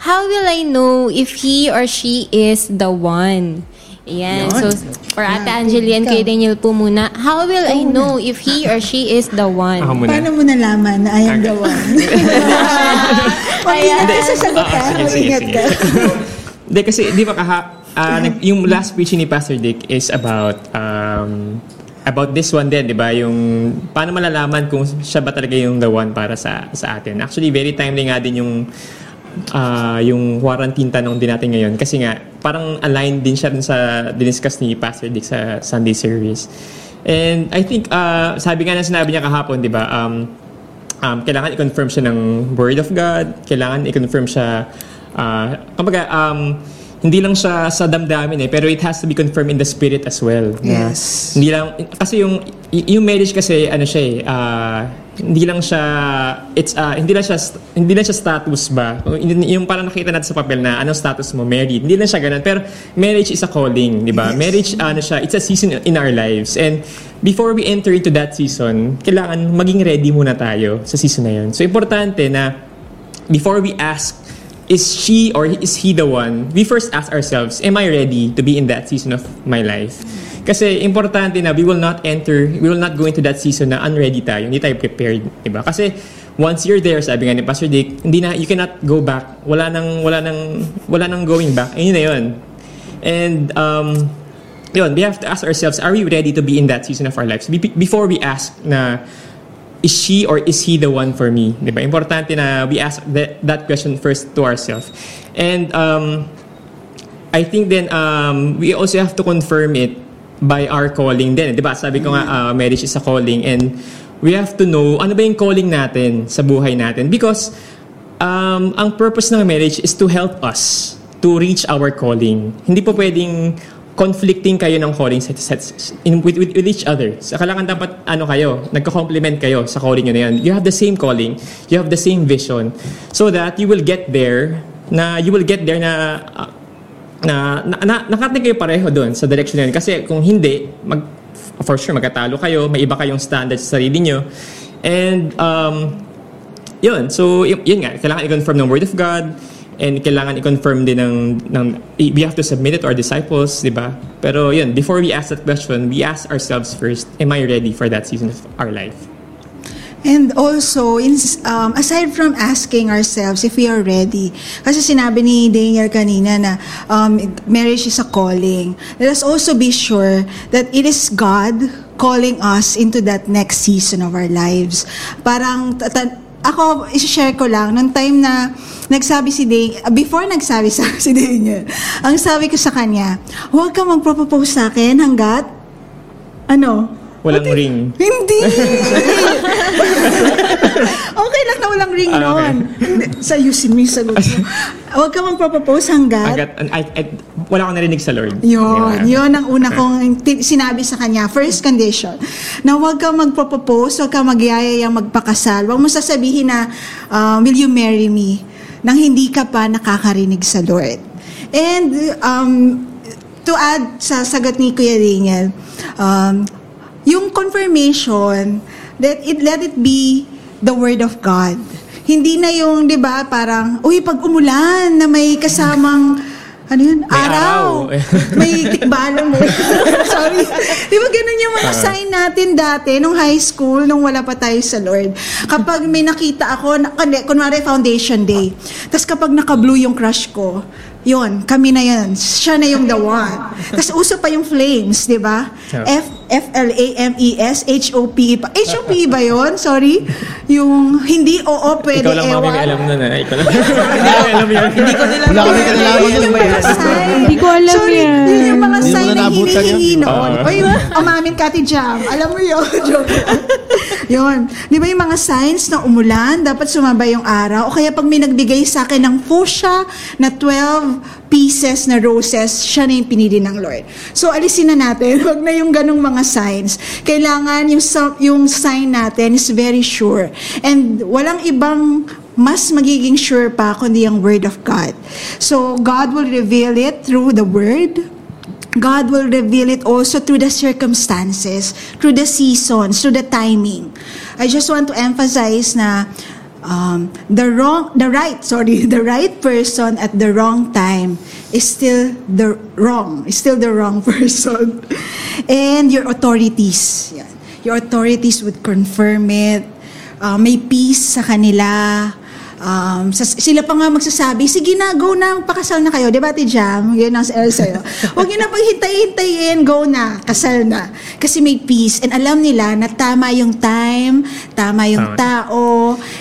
how will I know if he or she is the one? Ayan. So, for Ate Angeline, kay Daniel po muna, how will I know if he or she is the one? Ako muna. Paano mo nalaman na I am the one? Mag-ingat ka sa sagot Ah, ka. sige, sige, Mag-ingat sige. ka. Hindi kasi, di ba kaha, ah, nag- yung last preaching ni Pastor Dick is about um, about this one din, di ba? Yung paano malalaman kung siya ba talaga yung the one para sa sa atin. Actually, very timely nga din yung ah, yung quarantine tanong din natin ngayon kasi nga parang aligned din siya dun sa diniscuss ni Pastor Dick sa Sunday service. And I think ah, sabi nga na sinabi niya kahapon, di ba? Um, um, kailangan i-confirm siya ng Word of God, kailangan i-confirm siya, uh, kumbaga, um, hindi lang siya sa damdamin eh, pero it has to be confirmed in the spirit as well. Yes. Hindi lang, kasi yung, yung marriage kasi, ano siya eh, uh, hindi lang siya, it's, uh, hindi lang siya, hindi lang siya status ba? Yung, parang nakita natin sa papel na anong status mo, married. Hindi lang siya ganun. Pero marriage is a calling, di ba? Yes. Marriage, ano siya, it's a season in our lives. And before we enter into that season, kailangan maging ready muna tayo sa season na yun. So, importante na before we ask, is she or is he the one, we first ask ourselves, am I ready to be in that season of my life? Kasi importante na we will not enter, we will not go into that season na unready tayo, hindi tayo prepared, di ba? Kasi once you're there, sabi nga ni Pastor Dick, hindi na, you cannot go back. Wala nang, wala nang, wala nang going back. Ayun na yun. And, um, yun, we have to ask ourselves, are we ready to be in that season of our lives? Be- before we ask na, is she or is he the one for me? Di ba? Importante na we ask that, that question first to ourselves. And um, I think then um, we also have to confirm it by our calling din. Di ba? Sabi ko nga, uh, marriage is a calling and we have to know ano ba yung calling natin sa buhay natin. Because um, ang purpose ng marriage is to help us to reach our calling. Hindi po pwedeng conflicting kayo ng calling sa, sa, in, with, with, with each other. Sa kailangan dapat ano kayo, nagko-complement kayo sa calling nyo na yan. You have the same calling, you have the same vision so that you will get there na you will get there na uh, na, na, na nakating kayo pareho doon sa direction na yun. Kasi kung hindi, mag, for sure, magkatalo kayo, may iba kayong standards sa sarili nyo. And, um, yun. So, y- yun nga. Kailangan i-confirm ng Word of God and kailangan i-confirm din ng, ng we have to submit it to our disciples, di ba? Pero yun, before we ask that question, we ask ourselves first, am I ready for that season of our life? And also, in, um, aside from asking ourselves if we are ready, kasi sinabi ni Daniel kanina na um, marriage is a calling, let us also be sure that it is God calling us into that next season of our lives. Parang, ako, isi-share ko lang, nung time na nagsabi si Daniel, before nagsabi sa si Daniel, ang sabi ko sa kanya, huwag ka magpropose sa akin hanggat, ano, Walang if- ring. Hindi! okay lang na walang ring Ah, okay. noon. Sayusin mo yung sagot mo. Huwag ka mang propose hanggat. Agad, I, I, wala akong narinig sa Lord. Yun, ba? yun ang una kong ti- sinabi sa kanya. First condition, na huwag kang magpropose, huwag kang magyayayang magpakasal. Huwag mo sasabihin na, uh, will you marry me? Nang hindi ka pa nakakarinig sa Lord. And um, to add sa sagot ni Kuya Daniel, um, yung confirmation, that it, let it be the Word of God. Hindi na yung, di ba, parang, uy, pag umulan na may kasamang, ano yun, May araw. araw. may tikbalan mo. Sorry. Di ba ganun yung mga Ah. sign natin dati nung high school, nung wala pa tayo sa Lord. Kapag may nakita ako, na, kunwari foundation day, tapos kapag naka-blue yung crush ko, yun, kami na yan. Siya na yung the one. Tapos uso pa yung flames, di ba? Yeah. F F-L-A-M-E-S, H-O-P-E pa. H-O-P-E ba yun? Sorry. Yung hindi oo, pwede Ikaw lang mami ewan. may alam nun eh. Ikaw lang. Hindi ko alam yun. Hindi ko nila. Wala Yun yung ba yan? mga sign. Hindi ko alam Sorry, yan. Yun yung mga sign na na hinihingi yun? noon. Oo. Oy, umamin ka, Ate Jam. Alam mo yun. Joke. Yun. Di ba yung mga signs na umulan, dapat sumabay yung araw. O kaya pag may nagbigay sa akin ng fuchsia na 12 pieces na roses, siya na yung pinili ng Lord. So, alisin na natin. Huwag na yung ganong mga signs. Kailangan yung, yung sign natin is very sure. And walang ibang mas magiging sure pa kundi ang Word of God. So, God will reveal it through the Word. God will reveal it also through the circumstances, through the seasons, through the timing. I just want to emphasize na um, the wrong, the right, sorry, the right person at the wrong time is still the wrong, is still the wrong person. And your authorities, yan. your authorities would confirm it. Uh, may peace sa kanila. Um, sa, sila pa nga magsasabi, sige na, go na, pakasal na kayo. Di ba, Ate Jam? Yun ang sa'yo sa'yo. Huwag nyo na paghintay-hintayin, go na, kasal na. Kasi may peace. And alam nila na tama yung time, tama yung Tama. tao,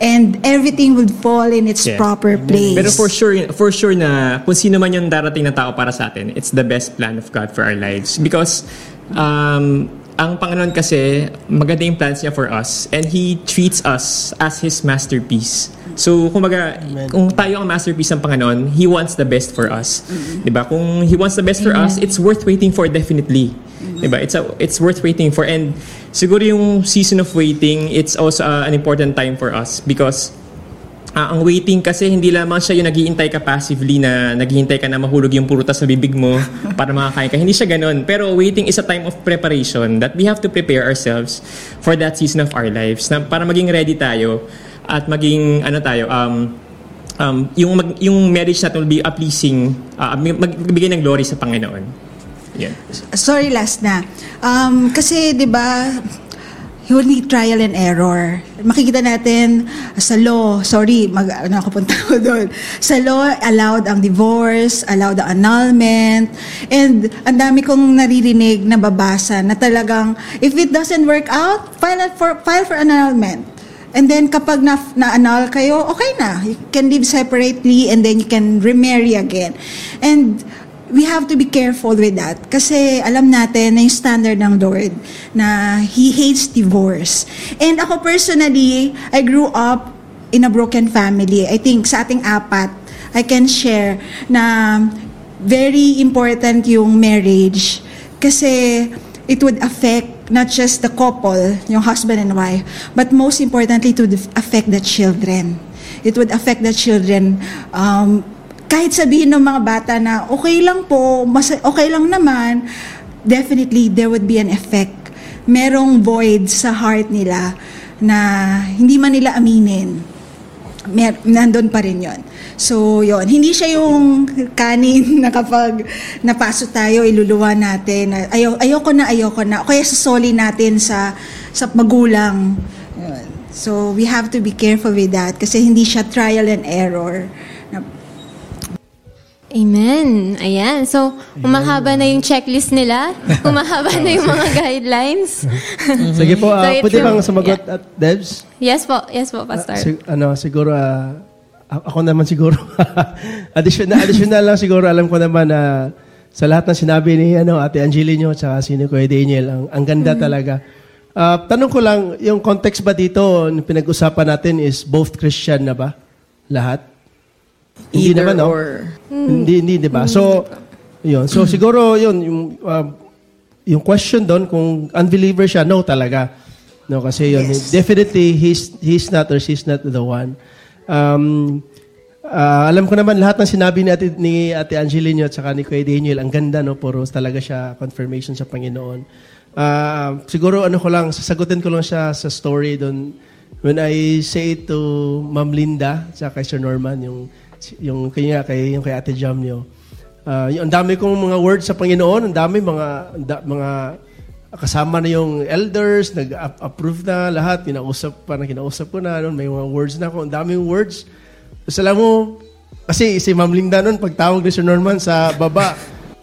and everything would fall in its Yeah. proper place. Pero for sure, for sure na kung sino man yung darating na tao para sa atin, it's the best plan of God for our lives. Because um, ang Panginoon kasi, maganda yung plans niya for us and He treats us as His masterpiece. So, kumbaga, kung tayo ang masterpiece ng Panginoon, He wants the best for us. 'Di ba? Kung He wants the best for us, it's worth waiting for definitely. 'Di ba? It's a, it's worth waiting for and siguro yung season of waiting, it's also uh, an important time for us because Ah, ang waiting kasi hindi lamang siya yung naghihintay ka passively na naghihintay ka na mahulog yung purutas sa bibig mo para makakain ka. Hindi siya ganun. Pero waiting is a time of preparation that we have to prepare ourselves for that season of our lives na para maging ready tayo at maging ano tayo um um yung mag, yung marriage natin will be a pleasing uh, magbigay ng glory sa Panginoon. Yan. Sorry, last na. Um, kasi, di ba, you need trial and error. Makikita natin sa law, sorry, mag, ano ako punta ko doon. Sa law, allowed ang divorce, allowed ang annulment, and ang dami kong naririnig na babasa na talagang, if it doesn't work out, file for, file for annulment. And then kapag na, na-annul kayo, okay na. You can live separately and then you can remarry again. And we have to be careful with that. Kasi alam natin na yung standard ng Lord na He hates divorce. And ako personally, I grew up in a broken family. I think sa ating apat, I can share na very important yung marriage kasi it would affect not just the couple, yung husband and wife, but most importantly, would affect the children. It would affect the children. Um, kahit sabihin ng mga bata na okay lang po, mas okay lang naman, definitely there would be an effect. Merong void sa heart nila na hindi man nila aminin mer nandun pa rin yon. So, yon Hindi siya yung kanin na kapag napaso tayo, iluluwa natin. na Ayaw, ayoko na, ayoko na. Kaya sasoli natin sa, sa magulang. So, we have to be careful with that kasi hindi siya trial and error. Amen. Ayan. So, umahaba na yung checklist nila. Umahaba na yung mga guidelines. Sige po, ah, So, pwede bang sumagot at Devs? yes po. Yes po, Pastor. Si- ano, siguro, ah, a- ako naman siguro. additional, additional lang siguro, alam ko naman na sa lahat ng sinabi ni ano, Ate Angelino at sino Kuya Daniel, ang, ang ganda talaga. Ah, tanong ko lang, yung context ba dito, pinag-usapan natin is both Christian na ba? Lahat? Hindi naman, no? Hindi, hindi, di ba? So, yun. So, siguro, yun, yung, uh, yung question doon, kung unbeliever siya, no talaga. No, kasi yun, definitely, he's, he's not or she's not the one. Um, ah, alam ko naman, lahat ng sinabi ni Ate, ni Ate Angelino at saka ni Kuya Daniel, ang ganda, no? Puro talaga siya confirmation sa Panginoon. Ah, siguro, ano ko lang, sasagutin ko lang siya sa story doon. When I say to Ma'am Linda, at kay Sir Norman, yung yung kaya kay yung kay Ate Jam niyo. Ah, yung dami kong mga words sa Panginoon, ang dami mga da- mga kasama na yung elders, nag-approve na lahat, kinausap pa na kinausap ko na noon, may mga words na ako, ang daming words. Tapos alam mo, kasi si Ma'am Linda noon, pagtawag ni Sir Norman sa baba,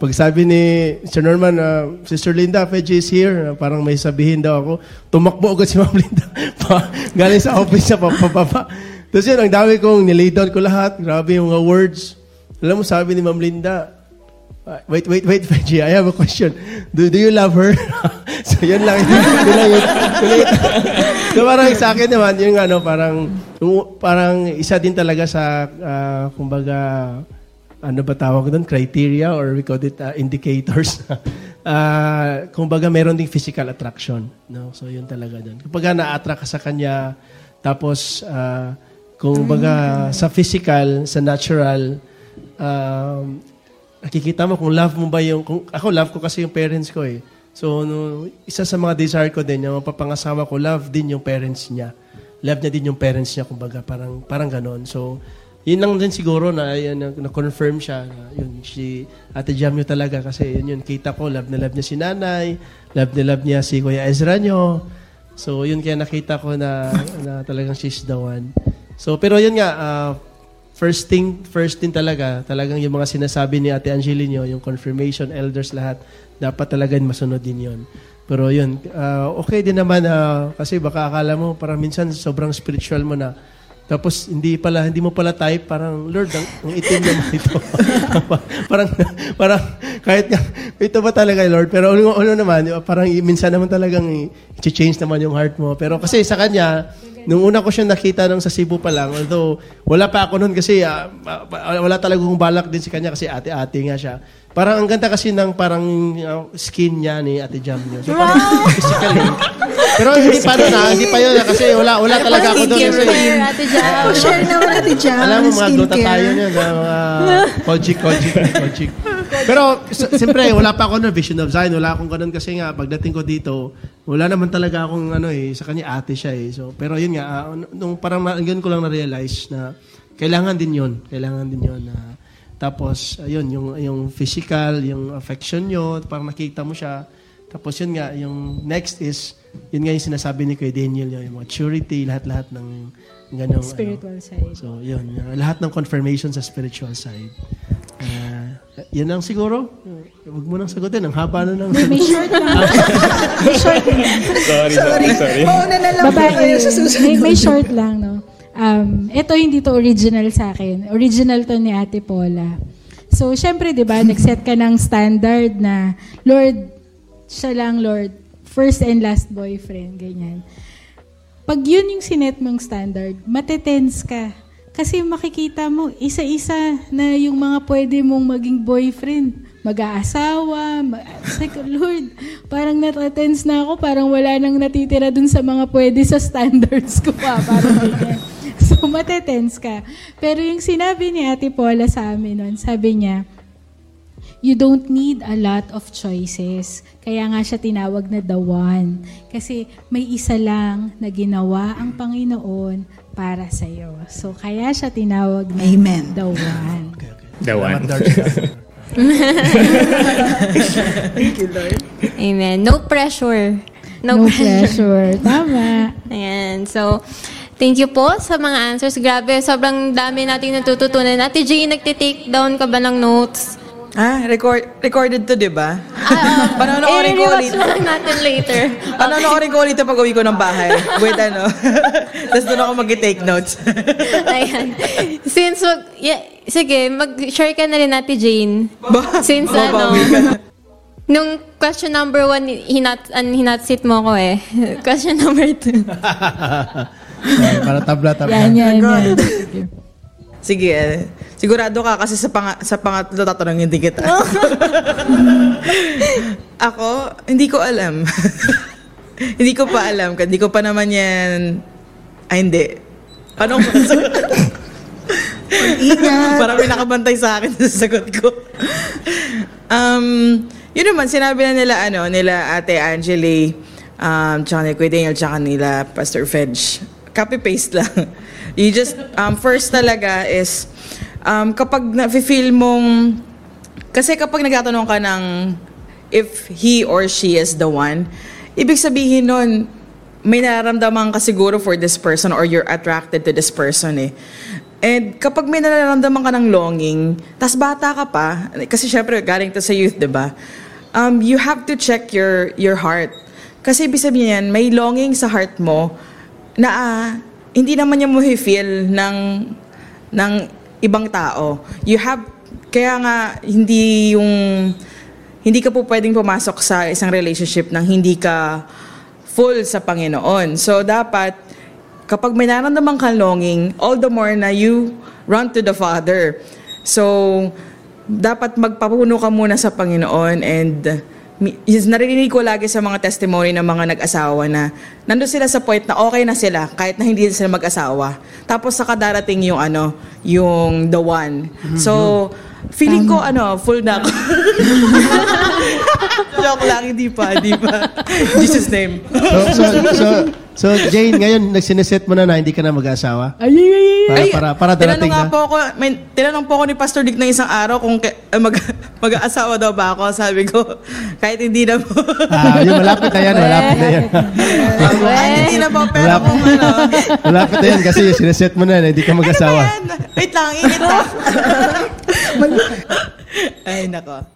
pag sabi ni Sir Norman, ah, Sister Linda, Feji is here, ah, parang may sabihin daw ako, tumakbo agad si Ma'am Linda, galing sa office niya, papababa. Tapos yun, ang dami kong nilay down ko lahat, grabe yung mga words. Alam mo, sabi ni Ma'am Linda, wait, wait, wait, Feji, I have a question. Do, do you love her? so yun lang, yun lang yun. So parang sa akin naman, yung ano, parang, parang isa din talaga sa, ah, kumbaga, ano ba tawag doon? Criteria or we call it uh, indicators. Ah, kumbaga meron ding physical attraction. No? So yun talaga doon. Kapag na-attract ka sa kanya, tapos ah, kumbaga sa physical, sa natural, um, nakikita mo kung love mo ba yung, kung, ako love ko kasi yung parents ko eh. So, no, isa sa mga desire ko din, yung mapapangasawa ko, love din yung parents niya. love niya din yung parents niya, kumbaga, parang, parang ganon. So, yun lang din siguro na, yun, na, na-confirm siya na yun, si Ate Jam nyo talaga kasi yun yun, kita ko, love na love niya si nanay, love na love niya si Kuya Ezra nyo. So, yun kaya nakita ko na, na talagang she's the one. So, pero yun nga, uh, first thing, first thing talaga, talagang yung mga sinasabi ni Ate Angelino, yung confirmation, elders, lahat, dapat talaga masunod din yun. Pero yun, uh, okay din naman uh, kasi baka akala mo parang minsan sobrang spiritual mo na tapos hindi pala hindi mo pala type parang Lord ang, ang itim naman ito. parang parang kahit nga ito ba talaga Lord pero ano, ano naman parang minsan naman talagang i-change naman yung heart mo. Pero kasi sa kanya nung una ko siya nakita nung sa Cebu pa lang although wala pa ako noon kasi uh, wala talagang balak din si kanya kasi ate-ate nga siya. Parang ang ganda kasi ng parang uh, skin niya ni Ate Jam niyo. So parang physically. Pero hindi pa na, hindi pa yun kasi wala wala talaga ako doon kasi. Ate Jam. Oh, share naman Ate Jam. Alam mo mga glota tayo niyan, mga kojik kojik kojik. Pero siyempre wala pa ako na vision of Zion, wala akong ganun kasi nga pagdating ko dito, wala naman talaga akong ano eh, sa kanya ate siya eh. So pero yun nga, uh, nung parang ganun ko lang na realize na kailangan din yun, kailangan din yun na tapos, ayun, yung, yung physical, yung affection nyo, parang nakita mo siya. Tapos yun nga, yung next is, yun nga yung sinasabi ni Kuya Daniel, yung maturity, lahat-lahat ng ganong... Spiritual ano. side. So, yun. lahat ng confirmation sa spiritual side. Uh, yan lang siguro. Huwag mo nang sagutin. Ang haba na ng... May short lang. may short lang. Sorry, sorry, sorry. Mauna na lang po Babae, kayo sa susunod. may, may short lang, no? Um, ito hindi to original sa akin. Original to ni Ate Paula. So, syempre, di ba, nag-set ka ng standard na, Lord, siya lang, Lord, first and last boyfriend, ganyan. Pag yun yung sinet mong standard, matetense ka. Kasi makikita mo, isa-isa na yung mga pwede mong maging boyfriend. Mag-aasawa. Ma- Like, Lord, parang natatense na ako. Parang wala nang natitira dun sa mga pwede sa standards ko pa. Parang. So, matetense ka. Pero yung sinabi ni Ate Paula sa amin nun, sabi niya, you don't need a lot of choices. Kaya nga siya tinawag na the one. Kasi may isa lang na ginawa ang Panginoon para sa iyo. So kaya siya tinawag na Amen. the one. The one. Salamat, Darcy. Amen. No pressure. No, pressure. Tama. Ayan. So, thank you po sa mga answers. Grabe, sobrang dami nating natututunan. Ate G, nagtitake down ka ba ng notes? Ah, record, recorded to, di ba? Ah, Panonoorin ko i-rewatch ulit. mo lang natin later. Panonoorin ko ulit pag uwi ko ng bahay. Wait, ano? Tapos doon ako mag-take notes. Ayan. Since, wag, yeah, sige, mag-share ka na rin Ate Jane. Ba- Since ano, ka na. nung question number one, hinat, an, hinatsit mo ko eh. question number two. Para tabla-tabla. Yan, yan, yan. Sige, eh. sigurado ka kasi sa, pang- sa pangatlo tatanungin din kita. Ako, hindi ko alam. hindi ko pa alam. Hindi ko pa naman yan... Ay, hindi. Paano ko Ingat. Parang may nakabantay sa akin sa sagot ko. um, yun naman, sinabi na nila, ano, nila Ate Angeli, um, tsaka ni Kuya Daniel, tsaka nila Pastor Fedge. Copy-paste lang. You just, um, first talaga is, um, kapag na-feel mong, kasi kapag nagtatanong ka ng if he or she is the one, ibig sabihin nun, may nararamdaman ka siguro for this person or you're attracted to this person eh. And kapag may nararamdaman ka ng longing, tas bata ka pa, kasi syempre galing to sa youth, di ba? Um, you have to check your your heart. Kasi ibig sabihin yan, may longing sa heart mo na ah, hindi naman niya mo feel ng ng ibang tao. You have kaya nga hindi yung hindi ka po pwedeng pumasok sa isang relationship nang hindi ka full sa Panginoon. So dapat kapag may nararamdaman kang longing, all the more na you run to the Father. So dapat magpapuno ka muna sa Panginoon and naririnig ko lagi sa mga testimony ng mga nag-asawa na nandun sila sa point na okay na sila kahit na hindi sila mag-asawa. Tapos saka darating yung ano, yung the one. So Feeling ko, ano, full na ako. Joke lang, hindi pa, hindi pa. Jesus name. So, so, so, so, Jane, ngayon, nagsiniset mo na na hindi ka na mag-asawa? Ay, ay, ay, ay. Para, para, para darating tinanong nga na. po ako, may, tinanong po ako ni Pastor Dick na isang araw kung ke, eh, mag, mag-aasawa daw ba ako. Sabi ko, kahit hindi na po. Ah, yung malapit na yan, malapit na yan. kahit hindi na po, pero Malapit. kung ano. Malapit na yan kasi siniset mo na na hindi ka mag-asawa. Ano ba yan? Wait lang, init na. Ay, nako.